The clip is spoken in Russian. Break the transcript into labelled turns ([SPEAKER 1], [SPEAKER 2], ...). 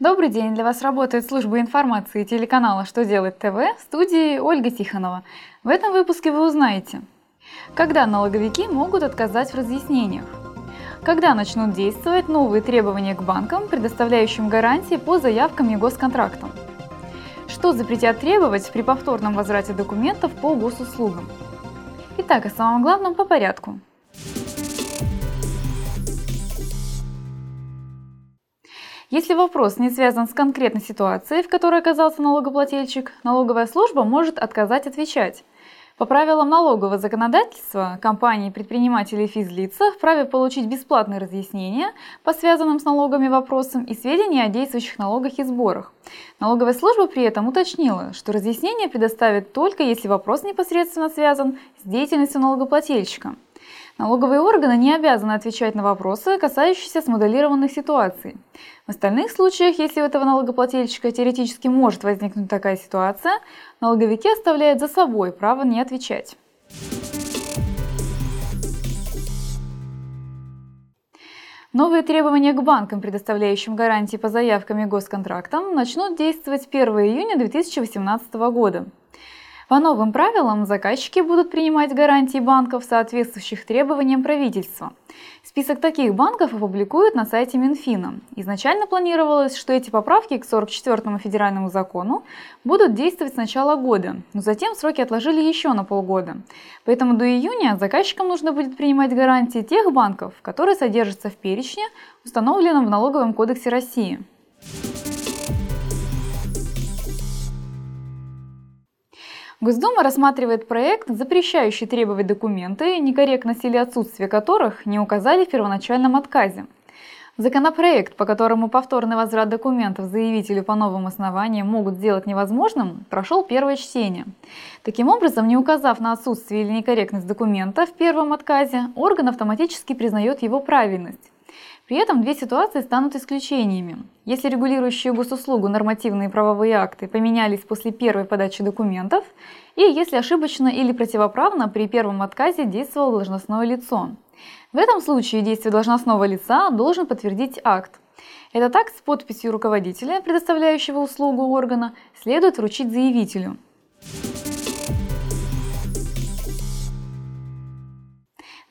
[SPEAKER 1] Добрый день! Для вас работает служба информации телеканала «Что делать ТВ» в студии Ольга Тихонова. В этом выпуске вы узнаете, когда налоговики могут отказать в разъяснениях, когда начнут действовать новые требования к банкам, предоставляющим гарантии по заявкам и госконтрактам, что запретят требовать при повторном возврате документов по госуслугам. Итак, о самом главном по порядку – Если вопрос не связан с конкретной ситуацией, в которой оказался налогоплательщик, налоговая служба может отказать отвечать. По правилам налогового законодательства, компании, предприниматели и физлица вправе получить бесплатные разъяснения по связанным с налогами вопросам и сведения о действующих налогах и сборах. Налоговая служба при этом уточнила, что разъяснение предоставит только если вопрос непосредственно связан с деятельностью налогоплательщика. Налоговые органы не обязаны отвечать на вопросы, касающиеся смоделированных ситуаций. В остальных случаях, если у этого налогоплательщика теоретически может возникнуть такая ситуация, налоговики оставляют за собой право не отвечать. Новые требования к банкам, предоставляющим гарантии по заявкам и госконтрактам, начнут действовать 1 июня 2018 года. По новым правилам заказчики будут принимать гарантии банков, соответствующих требованиям правительства. Список таких банков опубликуют на сайте Минфина. Изначально планировалось, что эти поправки к 44-му федеральному закону будут действовать с начала года, но затем сроки отложили еще на полгода. Поэтому до июня заказчикам нужно будет принимать гарантии тех банков, которые содержатся в перечне, установленном в Налоговом кодексе России. Госдума рассматривает проект, запрещающий требовать документы, некорректность или отсутствие которых не указали в первоначальном отказе. Законопроект, по которому повторный возврат документов заявителю по новым основаниям могут сделать невозможным, прошел первое чтение. Таким образом, не указав на отсутствие или некорректность документа в первом отказе, орган автоматически признает его правильность. При этом две ситуации станут исключениями. Если регулирующие госуслугу нормативные правовые акты поменялись после первой подачи документов, и если ошибочно или противоправно при первом отказе действовало должностное лицо. В этом случае действие должностного лица должен подтвердить акт. Этот акт с подписью руководителя, предоставляющего услугу органа, следует вручить заявителю.